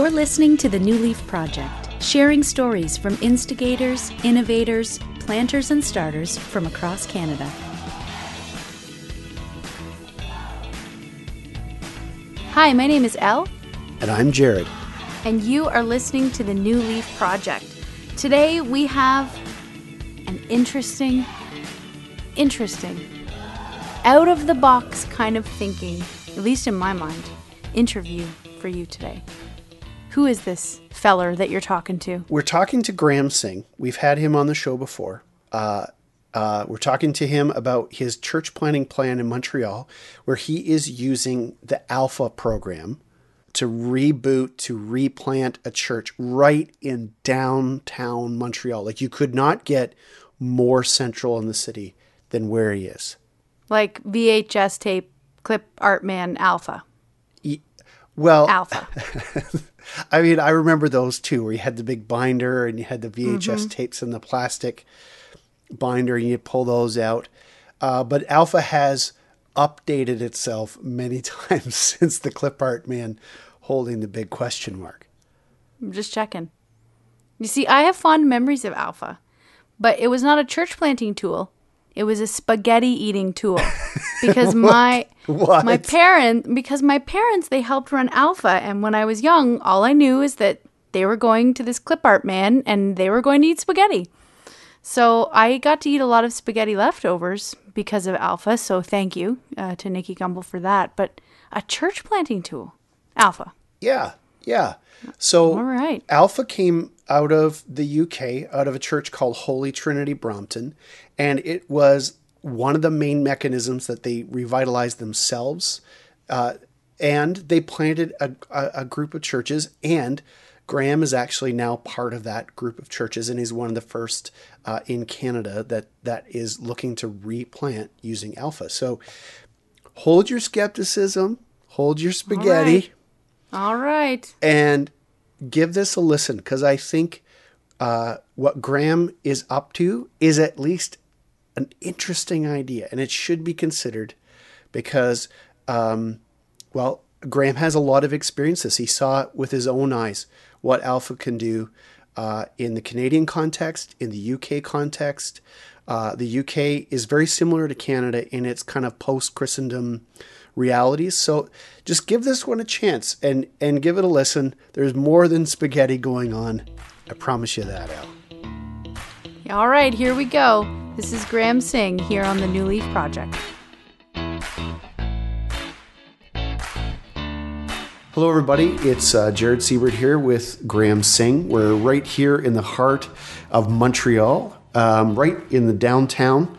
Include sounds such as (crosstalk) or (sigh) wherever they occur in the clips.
You're listening to the New Leaf Project, sharing stories from instigators, innovators, planters, and starters from across Canada. Hi, my name is Elle, And I'm Jared. and you are listening to the New Leaf Project. Today we have an interesting, interesting, out of the box kind of thinking, at least in my mind, interview for you today. Who is this feller that you're talking to? We're talking to Graham Singh. We've had him on the show before. Uh, uh, we're talking to him about his church planting plan in Montreal, where he is using the Alpha program to reboot, to replant a church right in downtown Montreal. Like you could not get more central in the city than where he is. Like VHS tape, clip art man alpha. Well, Alpha. (laughs) I mean, I remember those too, where you had the big binder and you had the VHS tapes in the plastic binder and you pull those out. Uh, but Alpha has updated itself many (laughs) times since the clip art man holding the big question mark. I'm just checking. You see, I have fond memories of Alpha, but it was not a church planting tool. It was a spaghetti eating tool (laughs) because my What? my parent because my parents they helped run Alpha and when I was young all I knew is that they were going to this clip art man and they were going to eat spaghetti. So I got to eat a lot of spaghetti leftovers because of Alpha. So thank you uh, to Nicky Gumbel for that. But a church planting tool, Alpha. Yeah, yeah. So All right. Alpha came out of the UK, out of a church called Holy Trinity Brompton, and it was one of the main mechanisms that they revitalized themselves. Uh, and they planted a, a, a group of churches, and Graham is actually now part of that group of churches, and he's one of the first uh, in Canada that that is looking to replant using Alpha. So hold your skepticism, hold your spaghetti right. All right. and give this a listen because I think uh, what Graham is up to is at least an interesting idea and it should be considered because, um, well, Graham has a lot of experiences. He saw it with his own eyes what Alpha can do uh, in the Canadian context, in the UK context. Uh, the UK is very similar to Canada in its kind of post Christendom realities. So just give this one a chance and and give it a listen. There's more than spaghetti going on. I promise you that, Al. All right, here we go. This is Graham Singh here on the New Leaf Project. Hello, everybody. It's uh, Jared Siebert here with Graham Singh. We're right here in the heart of Montreal, um, right in the downtown,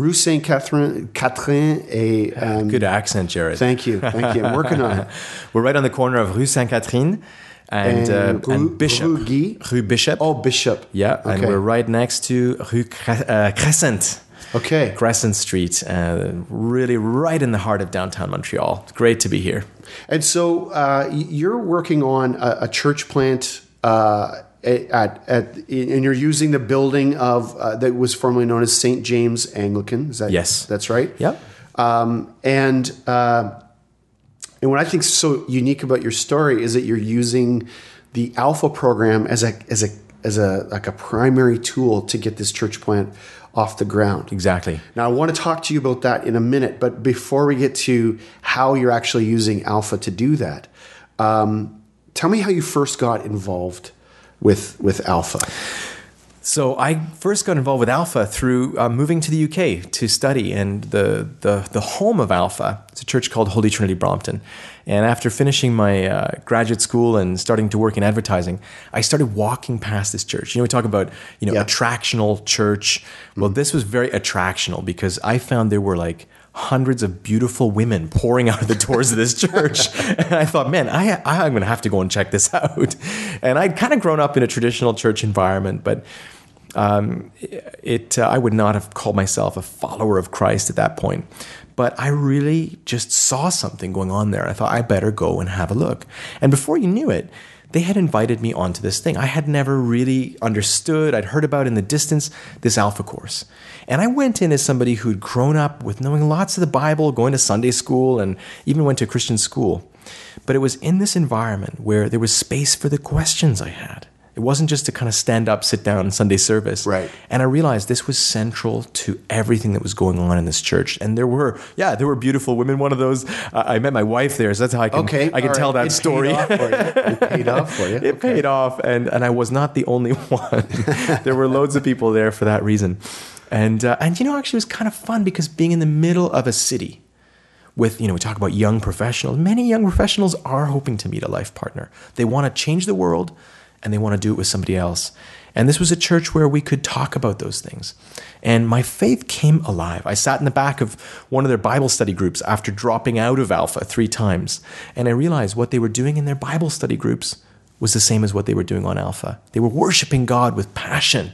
Rue Saint Catherine. Catherine, a um, Good accent, Jared. Thank you, thank you. I'm working on it. (laughs) We're right on the corner of Rue Sainte Catherine and, And uh, Rue- and Bishop. Rue? Rue Bishop. Oh, Bishop. yeah, and we're right next to Rue Cre- uh, Crescent. Okay. Crescent Street, uh, really right in the heart of downtown Montreal. It's great to be here. And so uh, you're working on a, a church plant uh, at, at, and you're using the building of uh, that was formerly known as St. James Anglican. Is that Yes. That's right. Yep. Um, and uh, and what I think is so unique about your story is that you're using the Alpha program as a as a as a like a primary tool to get this church plant off the ground. Exactly. Now, I want to talk to you about that in a minute, but before we get to how you're actually using Alpha to do that, um, tell me how you first got involved with with Alpha. So I first got involved with Alpha through uh, moving to the UK to study, and the, the the home of Alpha is a church called Holy Trinity Brompton. And after finishing my uh, graduate school and starting to work in advertising, I started walking past this church. You know, we talk about you know Yeah. attractional church. Well, this was very attractional because I found there were like hundreds of beautiful women pouring out of the doors of this church. (laughs) and I thought, man, I, I'm going to have to go and check this (laughs) out. And I'd kind of grown up in a traditional church environment, but um, it uh, I would not have called myself a follower of Christ at that point. But I really just saw something going on there. I thought I better go and have a look. And before you knew it, they had invited me onto this thing. I had never really understood. I'd heard about in the distance this Alpha course. And I went in as somebody who'd grown up with knowing lots of the Bible, going to Sunday school, and even went to Christian school. But it was in this environment where there was space for the questions I had. It wasn't just to kind of stand up, sit down Sunday service. Right. And I realized this was central to everything that was going on in this church. And there were, yeah, there were beautiful women. One of those, uh, I met my wife there, so that's how I can, Okay, I can tell right. that It story. Paid off for you. It paid off for you. (laughs) It paid off, and, and I was not the only (laughs) one. (laughs) there were loads of people there for that reason. And, uh, and, you know, actually, it was kind of fun because being in the middle of a city with, you know, we talk about young professionals, many young professionals are hoping to meet a life partner. They want to change the world and they want to do it with somebody else. And this was a church where we could talk about those things. And my faith came alive. I sat in the back of one of their Bible study groups after dropping out of Alpha three times. And I realized what they were doing in their Bible study groups was the same as what they were doing on Alpha. They were worshiping God with passion.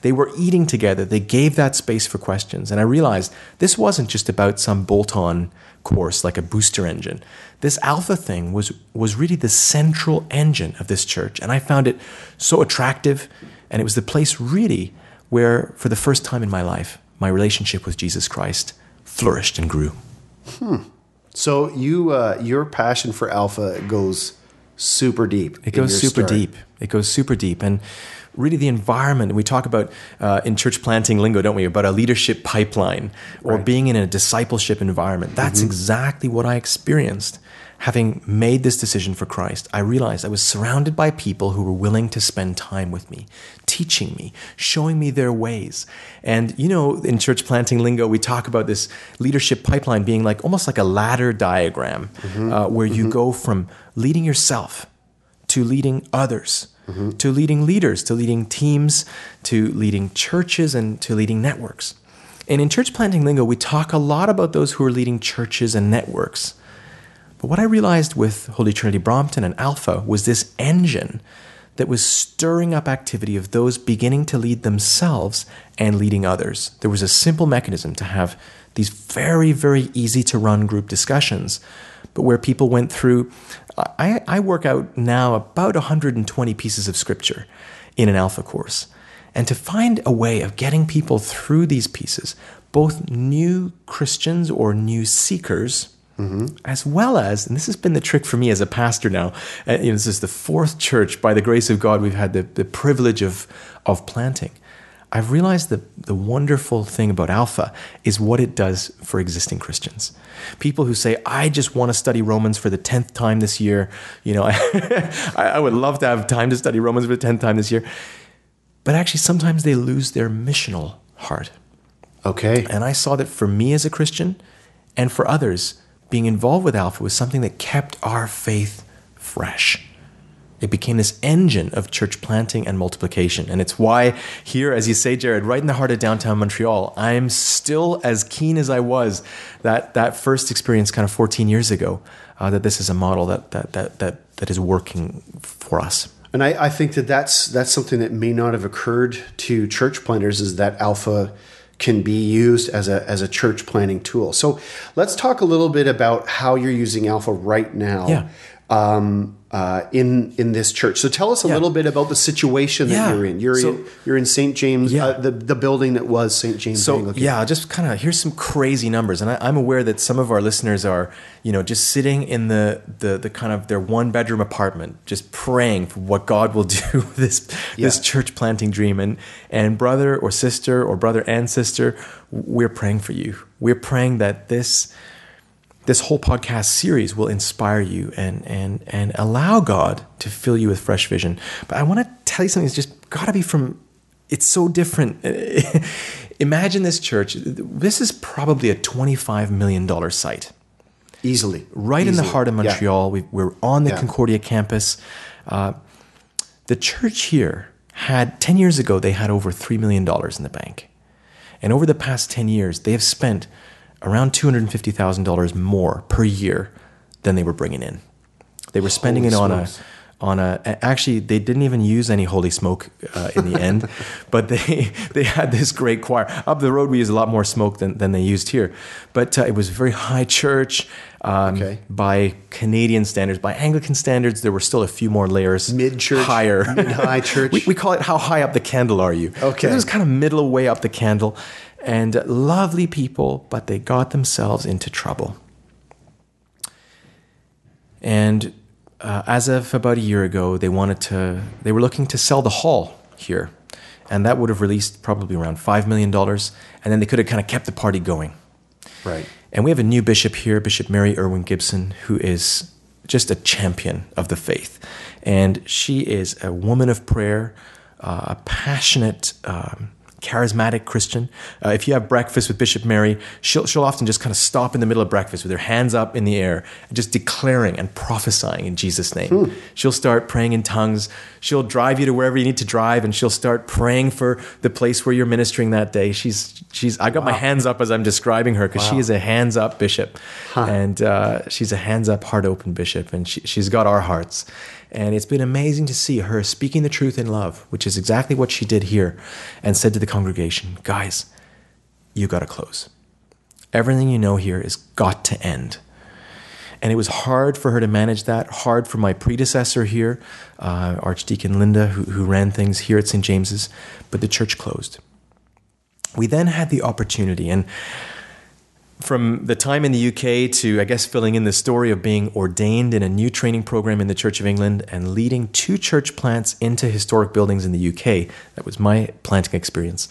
They were eating together. They gave that space for questions. And I realized this wasn't just about some bolt on course like a booster engine. This alpha thing was, was really the central engine of this church. And I found it so attractive. And it was the place really where, for the first time in my life, my relationship with Jesus Christ flourished and grew. Hmm. So you, uh, your passion for alpha goes super deep. It goes super deep. It goes super deep. And really, the environment, we talk about uh, in church planting lingo, don't we? About a leadership pipeline or Right. being in a discipleship environment. That's exactly what I experienced. Having made this decision for Christ, I realized I was surrounded by people who were willing to spend time with me, teaching me, showing me their ways. And, you know, in church planting lingo, we talk about this leadership pipeline being like almost like a ladder diagram uh, where you go from leading yourself to leading others, to leading leaders, to leading teams, to leading churches, and to leading networks. And in church planting lingo, we talk a lot about those who are leading churches and networks. But what I realized with Holy Trinity Brompton and Alpha was this engine that was stirring up activity of those beginning to lead themselves and leading others. There was a simple mechanism to have these very, very easy to run group discussions, but where people went through. I, I work out now about 120 pieces of scripture in an Alpha course. And to find a way of getting people through these pieces, both new Christians or new seekers, as well as, and this has been the trick for me as a pastor now, uh, you know, this is the fourth church, by the grace of God, we've had the, the privilege of, of planting. I've realized that the wonderful thing about Alpha is what it does for existing Christians. People who say, I just want to study Romans for the 10th time this year. You know, (laughs) I, I would love to have time to study Romans for the 10th time this year. But actually, sometimes they lose their missional heart. Okay. And I saw that for me as a Christian and for others, being involved with Alpha was something that kept our faith fresh. It became this engine of church planting and multiplication. And it's why, here, as you say, Jared, right in the heart of downtown Montreal, I'm still as keen as I was that, that first experience kind of 14 years ago, uh, that this is a model that, that, that, that, that is working for us. And I, I think that that's that's something that may not have occurred to church planters is that alpha can be used as a as a church planting tool. So let's talk a little bit about how you're using alpha right now. Yeah. Um, uh, in in this church. So tell us a Yeah. little bit about the situation that Yeah. you're in. You're So- in you're in St. James, Yeah. uh, the the building that was St. James So Anglican. yeah, just kind of here's some crazy numbers, and I, I'm aware that some of our listeners are, you know, just sitting in the the, the kind of their one bedroom apartment, just praying for what God will (laughs) do with this this church planting dream, and and brother or sister or brother and sister, we're praying for you. We're praying that this this whole podcast series will inspire you and and and allow God to fill you with fresh vision. But I want to tell you something that's just got to be from it's so different. (laughs) Imagine this church. This is probably a 25 million dollar site Easily. right in the heart of Yeah. Montreal. We, we're on the Yeah. Concordia campus. Uh, the church here had 10 years ago, they had over $3 million in the bank. And over the past 10 years, they have spent around $250,000 more per year than they were bringing in. They were spending Holy it on smokes. a on a actually they didn't even use any holy smoke uh, in the end (laughs) but they they had this great choir up the road we use a lot more smoke than, than they used here but uh, it was very high church um, Okay. by canadian standards by anglican standards there were still a few more layers Mid-church, higher mid-high (laughs) church. we, we call it how high up the candle are you Okay. it was kind of middle way up the candle and lovely people but they got themselves into trouble And uh, as of about a year ago, they wanted to, they were looking to sell the hall here. And that would have released probably around $5 million. And then they could have kind of kept the party going. Right. And we have a new bishop here, Bishop Mary Irwin Gibson, who is just a champion of the faith. And she is a woman of prayer, uh, a passionate, um, charismatic Christian. Uh, if you have breakfast with Bishop Mary, she'll, she'll often just kind of stop in the middle of breakfast with her hands up in the air and just declaring and prophesying in Jesus' name. She'll start praying in tongues. She'll drive you to wherever you need to drive and she'll start praying for the place where you're ministering that day. She's, she's, I got my hands up as I'm describing her because she is a hands up bishop. And uh, she's a hands up, heart open bishop. And she, she's got our hearts. And it's been amazing to see her speaking the truth in love, which is exactly what she did here, and said to the congregation, Guys, you got to close. Everything you know here is got to end. And it was hard for her to manage that, hard for my predecessor here, uh, Archdeacon Linda, who, who ran things here at St. James's, but the church closed. We then had the opportunity, and from the time in the UK to, I guess, filling in the story of being ordained in a new training program in the Church of England and leading two church plants into historic buildings in the UK, that was my planting experience.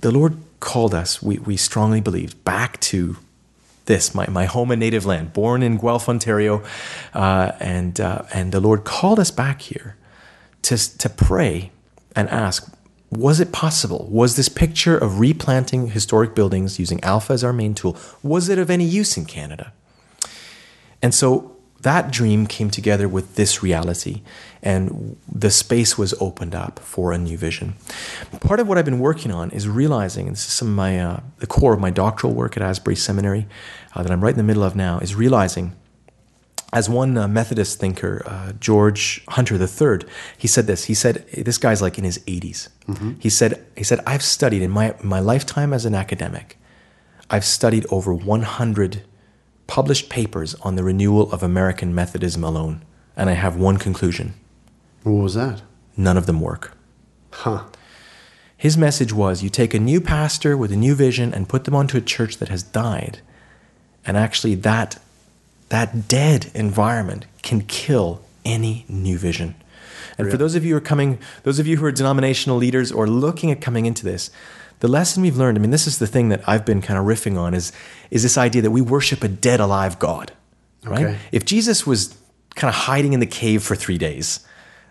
The Lord called us, we, we strongly believed, back to this, my, my home and native land, born in Guelph, Ontario. Uh, and, uh, and the Lord called us back here to, to pray and ask, was it possible? Was this picture of replanting historic buildings using Alpha as our main tool, was it of any use in Canada? And so that dream came together with this reality, and the space was opened up for a new vision. Part of what I've been working on is realizing, and this is some of my uh, the core of my doctoral work at Asbury Seminary uh, that I'm right in the middle of now, is realizing as one uh, Methodist thinker, uh, George Hunter III, he said this. He said, "This guy's like in his 80s." He said, "He said I've studied in my my lifetime as an academic, I've studied over 100 published papers on the renewal of American Methodism alone, and I have one conclusion: What was that? none of them work." Huh. His message was: you take a new pastor with a new vision and put them onto a church that has died, and actually that that dead environment can kill any new vision. And for those of you who are coming, those of you who are denominational leaders or looking at coming into this, the lesson we've learned, I mean, this is the thing that I've been kind of riffing on, is, is this idea that we worship a dead, alive God, right? Okay. If Jesus was kind of hiding in the cave for three days,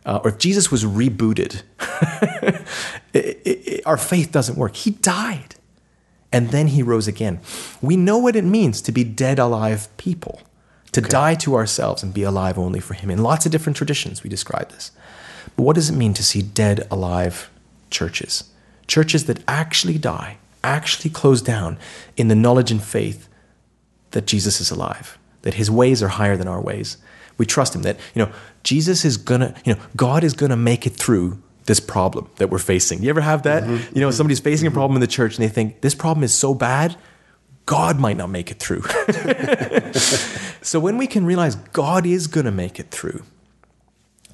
uh, or if Jesus was rebooted, (laughs) it, it, it- our faith doesn't work. He died and then he rose again. We know what it means to be dead alive people, to die to ourselves and be alive only for him. In lots of different traditions, we describe this. But what does it mean to see dead alive churches? Churches that actually die, actually close down in the knowledge and faith that Jesus is alive, that his ways are higher than our ways. We trust him that, you know, Jesus is gonna, you know, God is gonna make it through this problem that we're facing. You ever have that? Mm-hmm. You know, somebody's facing a mm-hmm. problem in the church and they think, this problem is so bad, God might not make it through. (laughs) so when we can realize God is gonna make it through,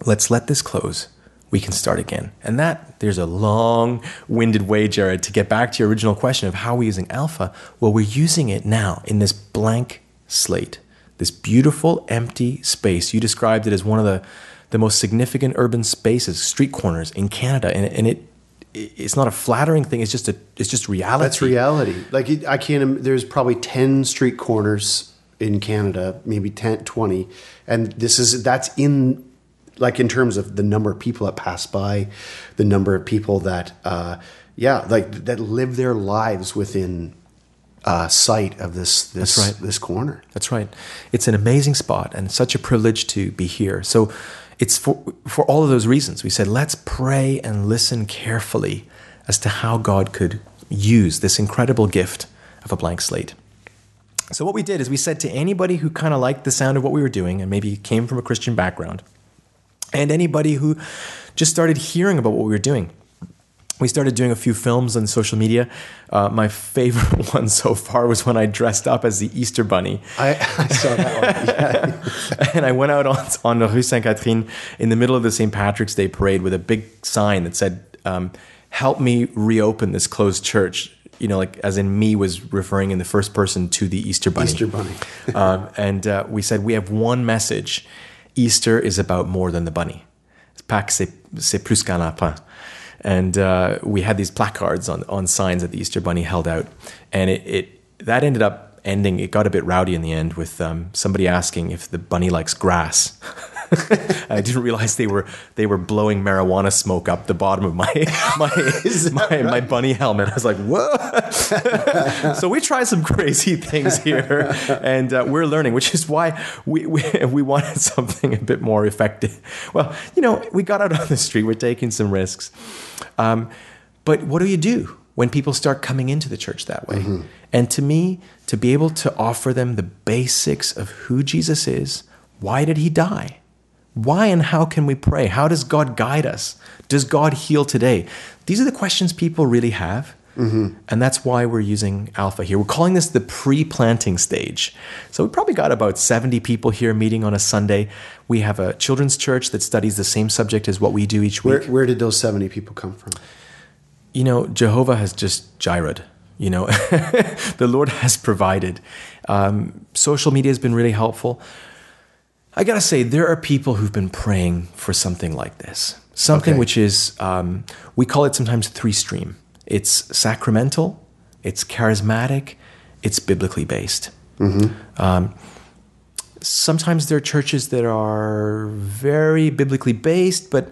let's let this close. We can start again. And that, there's a long winded way, Jared, to get back to your original question of how we're using Alpha. Well, we're using it now in this blank slate, this beautiful empty space. You described it as one of the, the most significant urban spaces, street corners in Canada. And, and it, it's not a flattering thing, it's just, a, it's just reality. That's reality. Like it, I can't. There's probably ten street corners in Canada, maybe 10, 20, and this is that's in like in terms of the number of people that pass by, the number of people that uh, yeah, like that live their lives within uh, sight of this this That's right. this corner. That's right. It's an amazing spot and such a privilege to be here. So it's for for all of those reasons. We said let's pray and listen carefully as to how God could use this incredible gift of a blank slate. So what we did is we said to anybody who kind of liked the sound of what we were doing and maybe came from a Christian background and anybody who just started hearing about what we were doing. We started doing a few films on social media. Uh, my favorite (laughs) one so far was when I dressed up as the Easter Bunny I, I saw that one. (laughs) Yeah. and I went out on, on the Rue Sainte Catherine in the middle of the St. Patrick's Day parade with a big sign that said, um, Help me reopen this closed church. you know, like as in me was referring in the first person to the Easter Bunny. Easter Bunny. (laughs) um, and uh, we said we have one message: Easter is about more than the bunny. Pâques c'est plus qu'un lapin. And uh, we had these placards on on signs that the Easter Bunny held out, and it, it that ended up ending. It got a bit rowdy in the end with um, somebody asking if the bunny likes grass. (laughs) (laughs) I didn't realize they were they were blowing marijuana smoke up the bottom of my (laughs) my my, my bunny helmet. I was like, whoa! (laughs) so we try some crazy things here, and uh, we're learning, which is why we, we we wanted something a bit more effective. Well, you know, we got out on the street. We're taking some risks, um, but what do you do? When people start coming into the church that way. And to me, to be able to offer them the basics of who Jesus is, why did he die? Why and how can we pray? How does God guide us? Does God heal today? These are the questions people really have. And that's why we're using Alpha here. We're calling this the pre planting stage. So we probably got about 70 people here meeting on a Sunday. We have a children's church that studies the same subject as what we do each week Where, where did those 70 people come from? you know, Jehovah has just gyrated. You know, (laughs) the Lord has provided. Um, social media has been really helpful. I gotta say, there are people who've been praying for something like this. Something Okay. which is, um, we call it sometimes three stream. It's sacramental, it's charismatic, it's biblically based. Um, sometimes there are churches that are very biblically based, but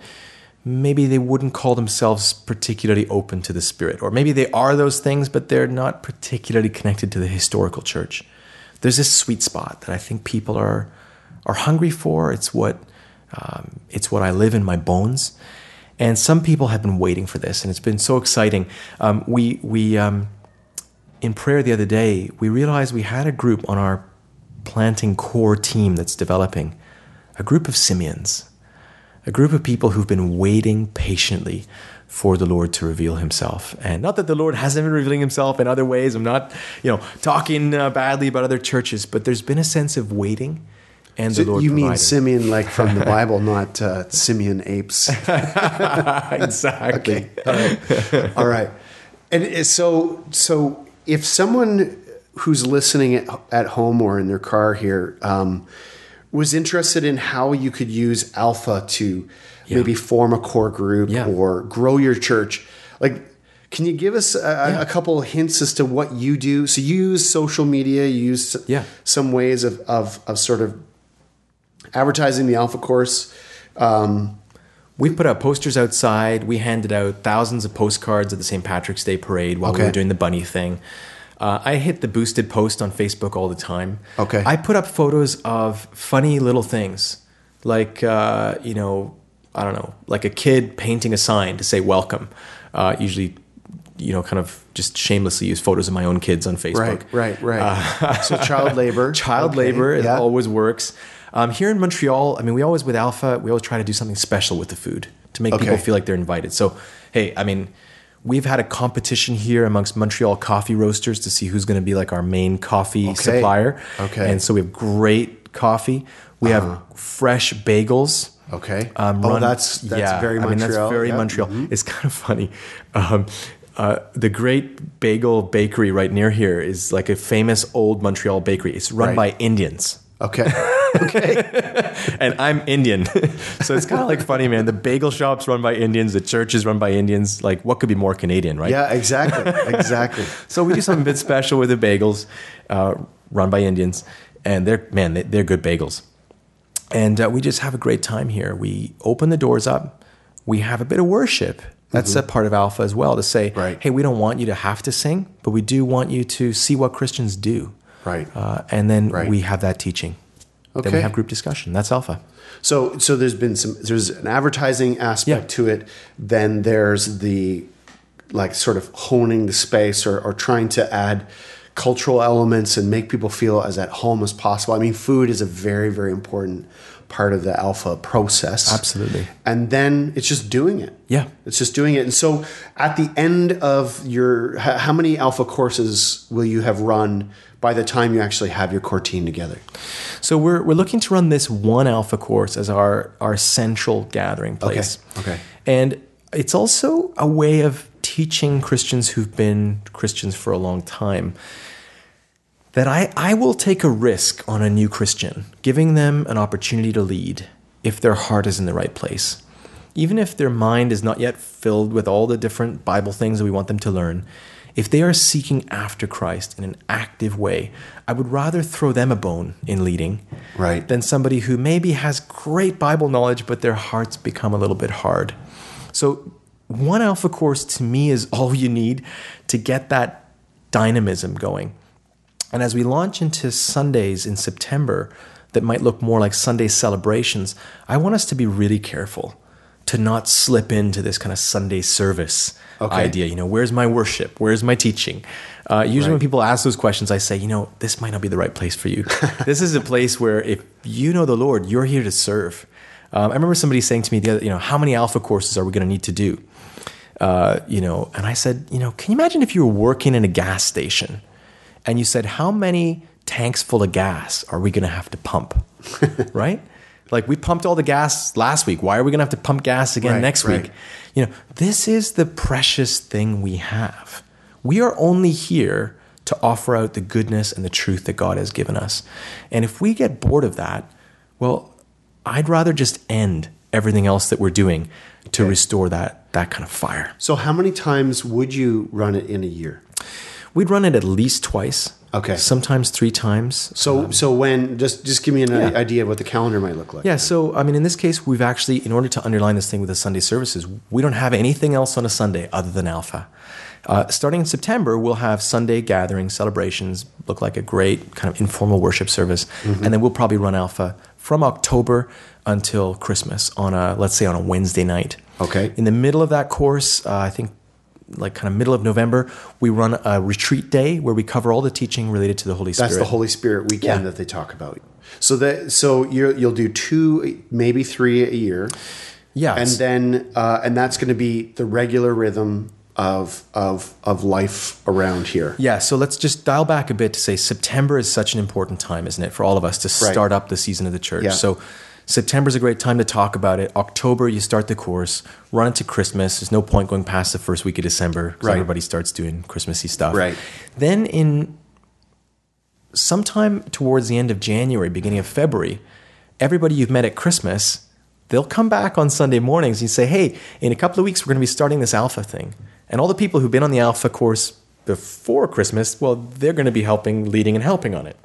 maybe they wouldn't call themselves particularly open to the Spirit. Or maybe they are those things, but they're not particularly connected to the historical church. There's this sweet spot that I think people are are hungry for. It's what um, it's what I live in my bones. And some people have been waiting for this, and it's been so exciting. Um, we we um, in prayer the other day, we realized we had a group on our planting core team that's developing, a group of Simeons, a group of people who've been waiting patiently for the Lord to reveal Himself. And not that the Lord hasn't been revealing Himself in other ways. I'm not, you know, talking uh, badly about other churches, but there's been a sense of waiting, and the Lord you mean. Simeon like from the (laughs) Bible, not uh, simian apes? (laughs) exactly. All right. All right. And so, so if someone who's listening at, at home or in their car here um, was interested in how you could use Alpha to maybe form a core group Yeah. or grow your church, like, can you give us a, a couple of hints as to what you do? So you use social media, you use Yeah. some ways of, of, of sort of advertising the Alpha course. Um, We put out posters outside. We handed out thousands of postcards at the St. Patrick's Day parade while we were doing the bunny thing. Uh, I hit the boosted post on Facebook all the time. Okay. I put up photos of funny little things, like uh, you know, I don't know, like a kid painting a sign to say welcome. Uh, usually, you know, kind of just shamelessly use photos of my own kids on Facebook. right, right, right. so child labor. (laughs) Child Okay, labor it yeah. always works. Um, here in Montreal, I mean, we always with Alpha, we always try to do something special with the food to make people feel like they're invited. So, hey, I mean, we've had a competition here amongst Montreal coffee roasters to see who's going to be like our main coffee Okay. supplier. Okay. Uh-huh. and so we have great coffee. We have fresh bagels. Okay. Um, oh, run- that's that's yeah, very I Montreal. mean, that's very yeah. Montreal. Mhm. It's (laughs) kind of funny. Um, uh, the Great Bagel Bakery right near here is like a famous old Montreal bakery. It's run Right. by Indians, Okay. (laughs) Okay. (laughs) and I'm Indian, (laughs) so it's kind of like funny, man. The bagel shop's run by Indians, the church is run by Indians. Like, what could be more Canadian, right? yeah. Exactly. (laughs) Exactly. So we do something a bit special with the bagels, uh, run by Indians, and they're man, they- they're good bagels. And uh, we just have a great time here. We open the doors up. We have a bit of worship. That's a part of Alpha as well to say, Mm-hmm. Right. hey, we don't want you to have to sing, but we do want you to see what Christians do. Right. Uh, and then Right. we have that teaching. Then Okay. we have group discussion. That's Alpha. So so there's been some there's an advertising aspect Yeah. to it. Then there's the like sort of honing the space or, or trying to add cultural elements and make people feel as at home as possible. I mean, food is a very very important part of the alpha process. Absolutely. And then it's just doing it. Yeah. It's just doing it. And so at the end of your, how many alpha courses will you have run by the time you actually have your core team together? So we're, we're looking to run this one alpha course as our, our central gathering place. Okay. okay. And it's also a way of teaching Christians who've been Christians for a long time that I, I will take a risk on a new Christian, giving them an opportunity to lead if their heart is in the right place. Even if their mind is not yet filled with all the different Bible things that we want them to learn, if they are seeking after Christ in an active way, I would rather throw them a bone in leading Right. than somebody who maybe has great Bible knowledge, but their hearts become a little bit hard. So, one Alpha course to me is all you need to get that dynamism going. And as we launch into Sundays in September that might look more like Sunday celebrations, I want us to be really careful to not slip into this kind of Sunday service Okay. idea. You know, where's my worship? Where's my teaching? Uh, usually, when people ask those questions, I say, you know, this might not be the right place for you. (laughs) this is a place where if you know the Lord, you're here to serve. Um, I remember somebody saying to me, the other, you know, how many Alpha courses are we going to need to do? Uh, you know, and I said, you know, can you imagine if you were working in a gas station and you said, how many tanks full of gas are we going to have to pump? (laughs) right? Like we pumped all the gas last week. Why are we going to have to pump gas again Right, next right. week? You know, this is the precious thing we have. We are only here to offer out the goodness and the truth that God has given us. And if we get bored of that, well, I'd rather just end everything else that we're doing to restore that that kind of fire. So, how many times would you run it in a year? We'd run it at least twice. Okay. Sometimes three times. So, so when just just give me an Yeah. idea of what the calendar might look like. Yeah, so I mean, in this case, we've actually, in order to underline this thing with the Sunday services, we don't have anything else on a Sunday other than Alpha. Uh, starting in September, we'll have Sunday gatherings, celebrations, look like a great kind of informal worship service, and then we'll probably run Alpha from October until Christmas on a, let's say, on a Wednesday night. Okay. In the middle of that course, uh, I think like kind of middle of November, we run a retreat day where we cover all the teaching related to the Holy Spirit. That's the Holy Spirit weekend Yeah. that they talk about. So that so you're, you'll do two, maybe three a year, Yeah, and then uh, and that's going to be the regular rhythm of of of life around here. Yeah, so let's just dial back a bit to say September is such an important time, isn't it, for all of us to Right. start up the season of the church. Yeah. So September is a great time to talk about it. October, you start the course, run into Christmas. There's no point going past the first week of December because Right. everybody starts doing Christmassy stuff. Right. Then in sometime towards the end of January, beginning of February, everybody you've met at Christmas, they'll come back on Sunday mornings and say, hey, in a couple of weeks, we're going to be starting this alpha thing. And all the people who've been on the alpha course before Christmas, well, they're going to be helping, leading, and helping on it.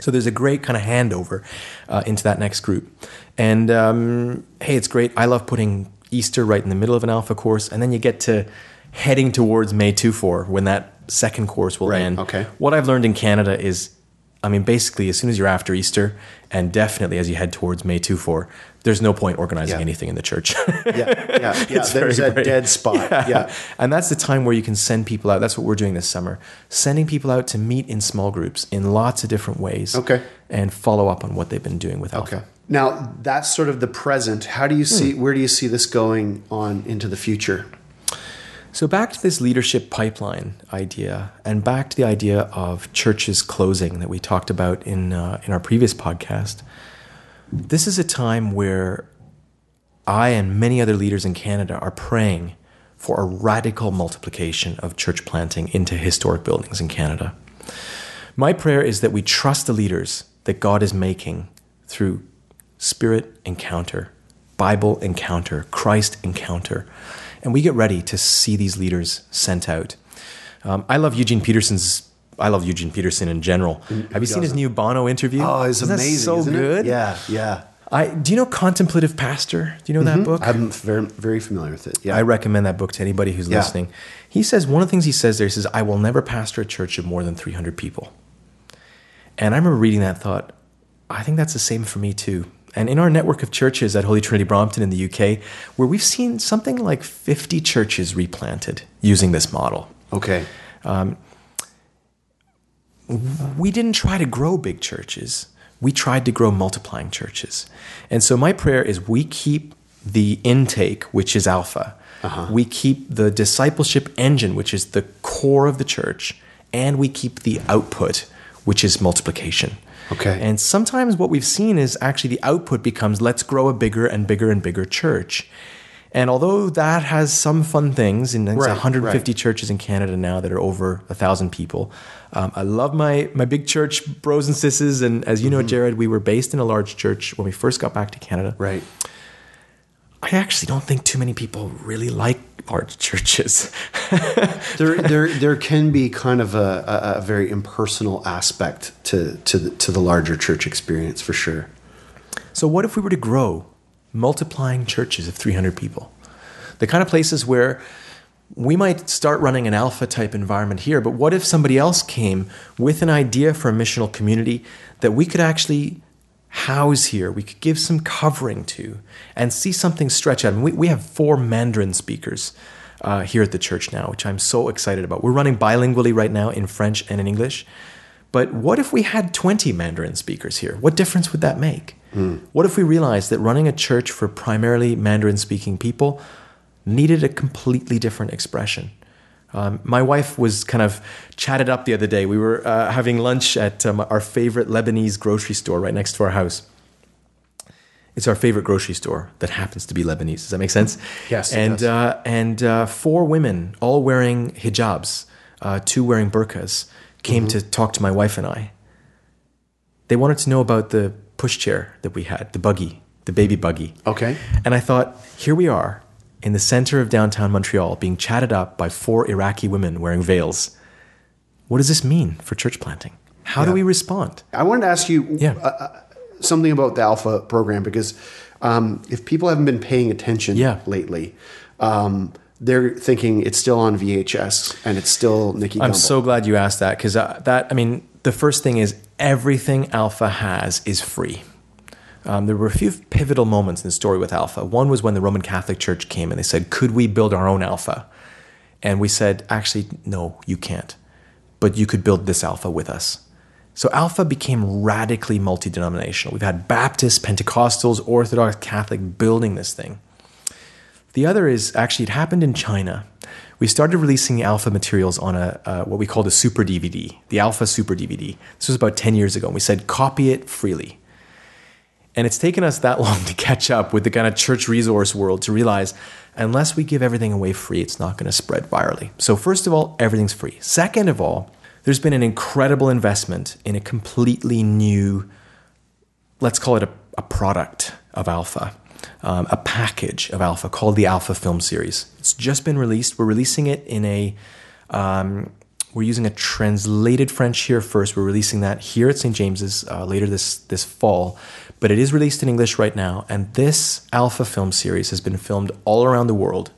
So there's a great kind of handover uh, into that next group. And um, hey, it's great. I love putting Easter right in the middle of an alpha course, and then you get to heading towards May 2 4 when that second course will Right, end. okay. What I've learned in Canada is, I mean, basically, as soon as you're after Easter, and definitely as you head towards May 2 4, there's no point organizing Yeah. anything in the church. Yeah, yeah, (laughs) yeah. There's a dead spot. (laughs) Yeah. And that's the time where you can send people out. That's what we're doing this summer. Sending people out to meet in small groups in lots of different ways. Okay. And follow up on what they've been doing with Alpha. Okay. Now that's sort of the present. How do you see? Hmm. Where do you see this going on into the future? So back to this leadership pipeline idea, and back to the idea of churches closing that we talked about in uh, in our previous podcast. This is a time where I and many other leaders in Canada are praying for a radical multiplication of church planting into historic buildings in Canada. My prayer is that we trust the leaders that God is making through spirit encounter, Bible encounter, Christ encounter, and we get ready to see these leaders sent out. Um, I love Eugene Peterson's. I love Eugene Peterson in general. Have you seen his new Bono interview? Oh, it's Isn't amazing. so isn't it? good. Yeah, yeah. I do you know Contemplative Pastor? Do you know that book? I'm very very familiar with it. Yeah. I recommend that book to anybody who's Yeah. listening. He says one of the things he says there he says, I will never pastor a church of more than 300 people. And I remember reading that and thought, I think that's the same for me too. And in our network of churches at Holy Trinity Brompton in the UK, where we've seen something like 50 churches replanted using this model. okay. Um, we didn't try to grow big churches. We tried to grow multiplying churches. And so my prayer is we keep the intake, which is alpha. Uh-huh. We keep the discipleship engine, which is the core of the church, and we keep the output, which is multiplication. Okay. And sometimes what we've seen is actually the output becomes let's grow a bigger and bigger and bigger church. And although that has some fun things, and there's Right, 150 right. churches in Canada now that are over a thousand people, um, I love my my big church bros and sisters. And as you know, Jared, we were based in a large church when we first got back to Canada. Right. I actually don't think too many people really like large (laughs) churches. there, (laughs) there, there can be kind of a, a, a very impersonal aspect to to the, to the larger church experience for sure. So, what if we were to grow multiplying churches of 300 people? The kind of places where we might start running an alpha type environment here, but what if somebody else came with an idea for a missional community that we could actually house here, we could give some covering to, and see something stretch out? I mean, we, we have four Mandarin speakers. Uh, here at the church now, which I'm so excited about. We're running bilingually right now in French and in English. But what if we had 20 Mandarin speakers here? What difference would that make? What if we realized that running a church for primarily Mandarin speaking people needed a completely different expression? Um, my wife was kind of chatted up the other day. We were uh, having lunch at um, our favorite Lebanese grocery store right next to our house. It's our favorite grocery store that happens to be Lebanese. Does that make sense? Yes, And uh, and uh, four women, all wearing hijabs, uh, two wearing burqas, came Mm-hmm. to talk to my wife and I. They wanted to know about the pushchair that we had, the buggy, the baby buggy. Okay. And I thought, here we are in the center of downtown Montreal being chatted up by four Iraqi women wearing veils. What does this mean for church planting? How do we respond? I wanted to ask you Yeah. uh, something about the Alpha program because um, if people haven't been paying attention Yeah. lately, um, they're thinking it's still on VHS and it's still Nicky. I'm Gumbel. so glad you asked that because uh, that, I mean, the first thing is everything Alpha has is free. Um, there were a few pivotal moments in the story with Alpha. One was when the Roman Catholic Church came and they said, Could we build our own Alpha? And we said, Actually, no, you can't. But you could build this Alpha with us. So Alpha became radically multi denominational. We've had Baptists, Pentecostals, Orthodox, Catholic building this thing. The other is actually it happened in China. We started releasing alpha materials on a uh, what we called a super DVD, the alpha super DVD. This was about 10 years ago. And we said copy it freely. And it's taken us that (laughs) long to catch up with the kind of church resource world to realize unless we give everything away free, it's not going to spread virally. So, first of all, everything's free. Second of all, there's been an incredible investment in a completely new let's call it a, a product of Alpha, um, a package of Alpha called the Alpha Film Series. It's just been released. We're releasing it in a, um, we're using a translated French here first. We're releasing that here at St. James's uh, later this this fall, but it is released in English right now. And this Alpha Film Series has been filmed all around the world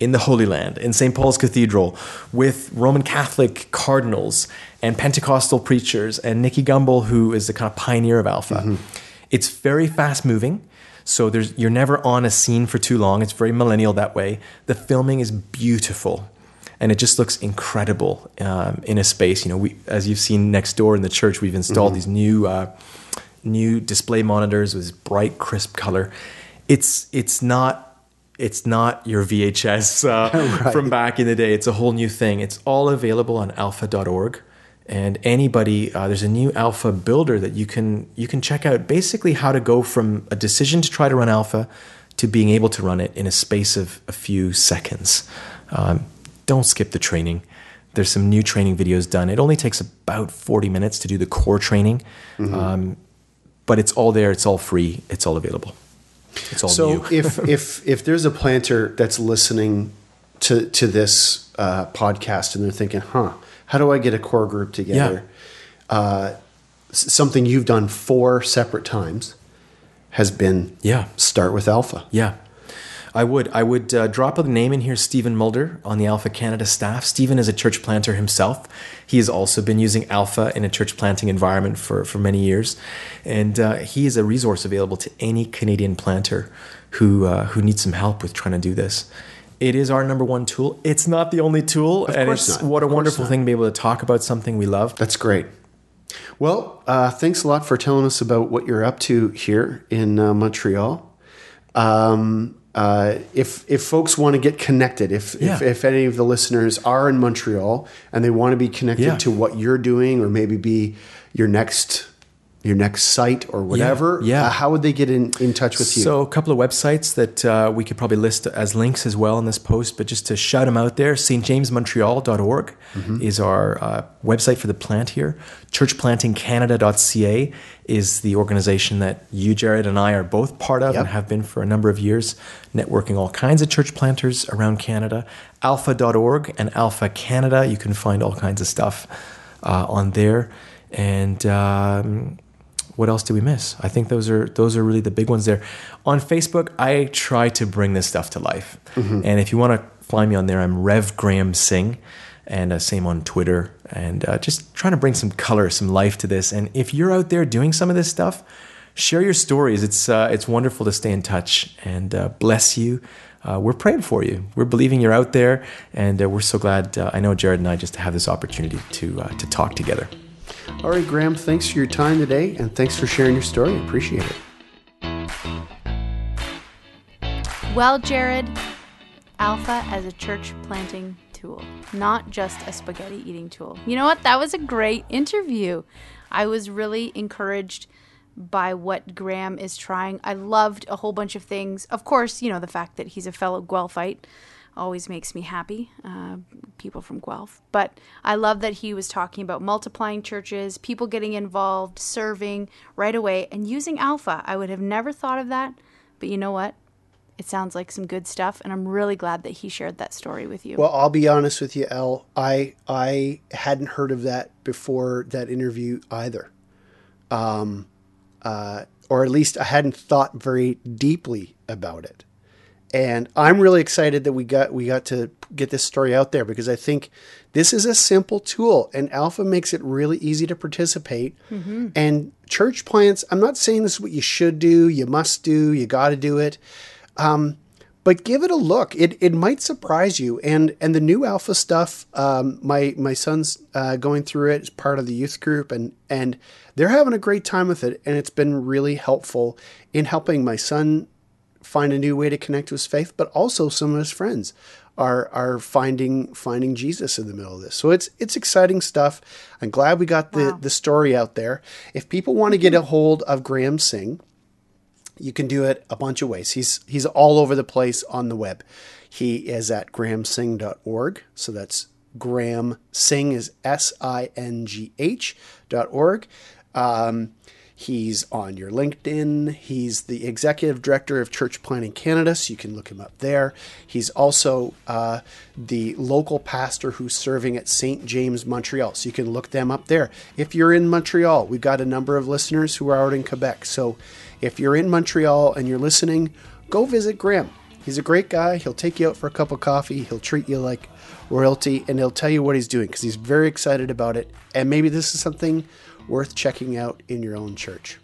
in the Holy Land, in St. Paul's Cathedral, with Roman Catholic cardinals and Pentecostal preachers, and Nicky Gumbel, who is the kind of pioneer of Alpha. It's very fast moving. So there's you're never on a scene for too long. It's very millennial that way. The filming is beautiful, and it just looks incredible um, in a space. You know, we as you've seen next door in the church, we've installed these new uh, new display monitors with bright, crisp color. It's it's not it's not your VHS uh, (laughs) from back in the day. It's a whole new thing. It's all available on alpha.org. And anybody, uh, there's a new alpha builder that you can you can check out. Basically, how to go from a decision to try to run alpha to being able to run it in a space of a few seconds. Um, don't skip the training. There's some new training videos done. It only takes about 40 minutes to do the core training, um, but it's all there. It's all free. It's all available. It's all So new. (laughs) if if if there's a planter that's listening to to this uh, podcast and they're thinking, "Huh, how do I get a core group together?" Uh, something you've done four separate times has been Yeah. start with Alpha. Yeah. I would. I would uh, drop a name in here, Stephen Mulder, on the Alpha Canada staff. Stephen is a church planter himself. He has also been using Alpha in a church planting environment for, for many years. And uh, he is a resource available to any Canadian planter who, uh, who needs some help with trying to do this. It is our number one tool. It's not the only tool. and course it's not. what a wonderful not. thing to be able to talk about something we love. That's great. Well, uh, thanks a lot for telling us about what you're up to here in uh, Montreal. Um, uh, if if folks want to get connected, if, Yeah. if if any of the listeners are in Montreal and they want to be connected Yeah. to what you're doing, or maybe be your next your next site or whatever, yeah. uh, how would they get in, in touch with you? So, a couple of websites that uh, we could probably list as links as well in this post, but just to shout them out there, stjamesmontreal.org is our uh, website for the plant here. Churchplantingcanada.ca is the organization that you, Jared, and I are both part of Yep. and have been for a number of years, networking all kinds of church planters around Canada. Alpha.org and Alpha Canada, you can find all kinds of stuff uh, on there. And um, what else do we miss? I think those are those are really the big ones there. On Facebook, I try to bring this stuff to life, and if you want to find me on there, I'm Rev Graham Singh, and uh, same on Twitter, and uh, just trying to bring some color, some life to this. And if you're out there doing some of this stuff, share your stories. It's uh, it's wonderful to stay in touch, and uh, bless you. Uh, we're praying for you. We're believing you're out there, and uh, we're so glad. Uh, I know Jared and I just have this opportunity to uh, to talk together. All right, Graham, thanks for your time today and thanks for sharing your story. Appreciate it. Well, Jared, Alpha as a church planting tool, not just a spaghetti eating tool. You know what? That was a great interview. I was really encouraged by what Graham is trying. I loved a whole bunch of things. Of course, you know, the fact that he's a fellow Guelphite always makes me happy, uh, people from Guelph. But I love that he was talking about multiplying churches, people getting involved, serving right away, and using Alpha. I would have never thought of that. But you know what? It sounds like some good stuff, and I'm really glad that he shared that story with you. Well, I'll be honest with you, El. I I hadn't heard of that before that interview either, um, uh, or at least I hadn't thought very deeply about it. And I'm really excited that we got we got to get this story out there because I think this is a simple tool, and Alpha makes it really easy to participate. And church plants, I'm not saying this is what you should do, you must do, you got to do it but give it a look. It it might surprise you. And and the new alpha stuff. Um, my my son's uh, going through it as part of the youth group, and and they're having a great time with it. And it's been really helpful in helping my son find a new way to connect to his faith, but also some of his friends are are finding finding Jesus in the middle of this. So it's it's exciting stuff. I'm glad we got the Wow. the story out there. If people want to get a hold of Graham Singh, you can do it a bunch of ways. He's he's all over the place on the web. He is at grahamsingh.org. So that's Graham Singh is S I N G H dot org. Um, he's on your LinkedIn. He's the executive director of Church Planting Canada, so you can look him up there. He's also uh, the local pastor who's serving at St. James, Montreal, so you can look them up there. If you're in Montreal, we've got a number of listeners who are out in Quebec, so if you're in Montreal and you're listening, go visit Graham. He's a great guy. He'll take you out for a cup of coffee. He'll treat you like royalty and he'll tell you what he's doing because he's very excited about it. And maybe this is something worth checking out in your own church.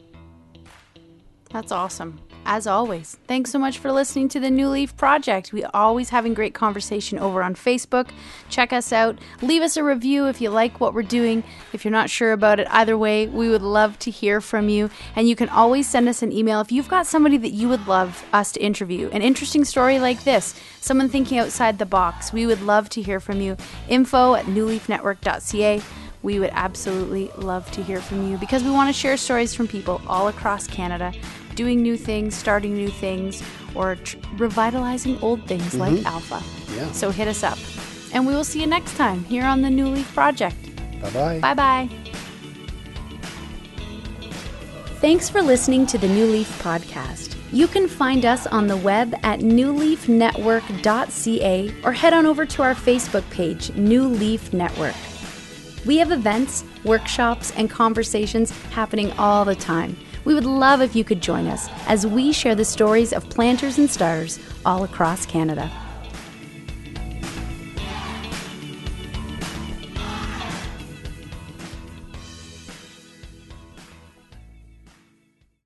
That's awesome. As always, thanks so much for listening to the New Leaf Project. We always having great conversation over on Facebook. Check us out. Leave us a review if you like what we're doing. If you're not sure about it, either way, we would love to hear from you. And you can always send us an email if you've got somebody that you would love us to interview. An interesting story like this, someone thinking outside the box. We would love to hear from you. Info at newleafnetwork.ca. We would absolutely love to hear from you because we want to share stories from people all across Canada doing new things, starting new things, or tr- revitalizing old things like mm-hmm. Alpha. Yeah. So hit us up. And we will see you next time here on the New Leaf Project. Bye bye. Bye bye. Thanks for listening to the New Leaf Podcast. You can find us on the web at newleafnetwork.ca or head on over to our Facebook page, New Leaf Network. We have events, workshops, and conversations happening all the time. We would love if you could join us as we share the stories of planters and stars all across Canada.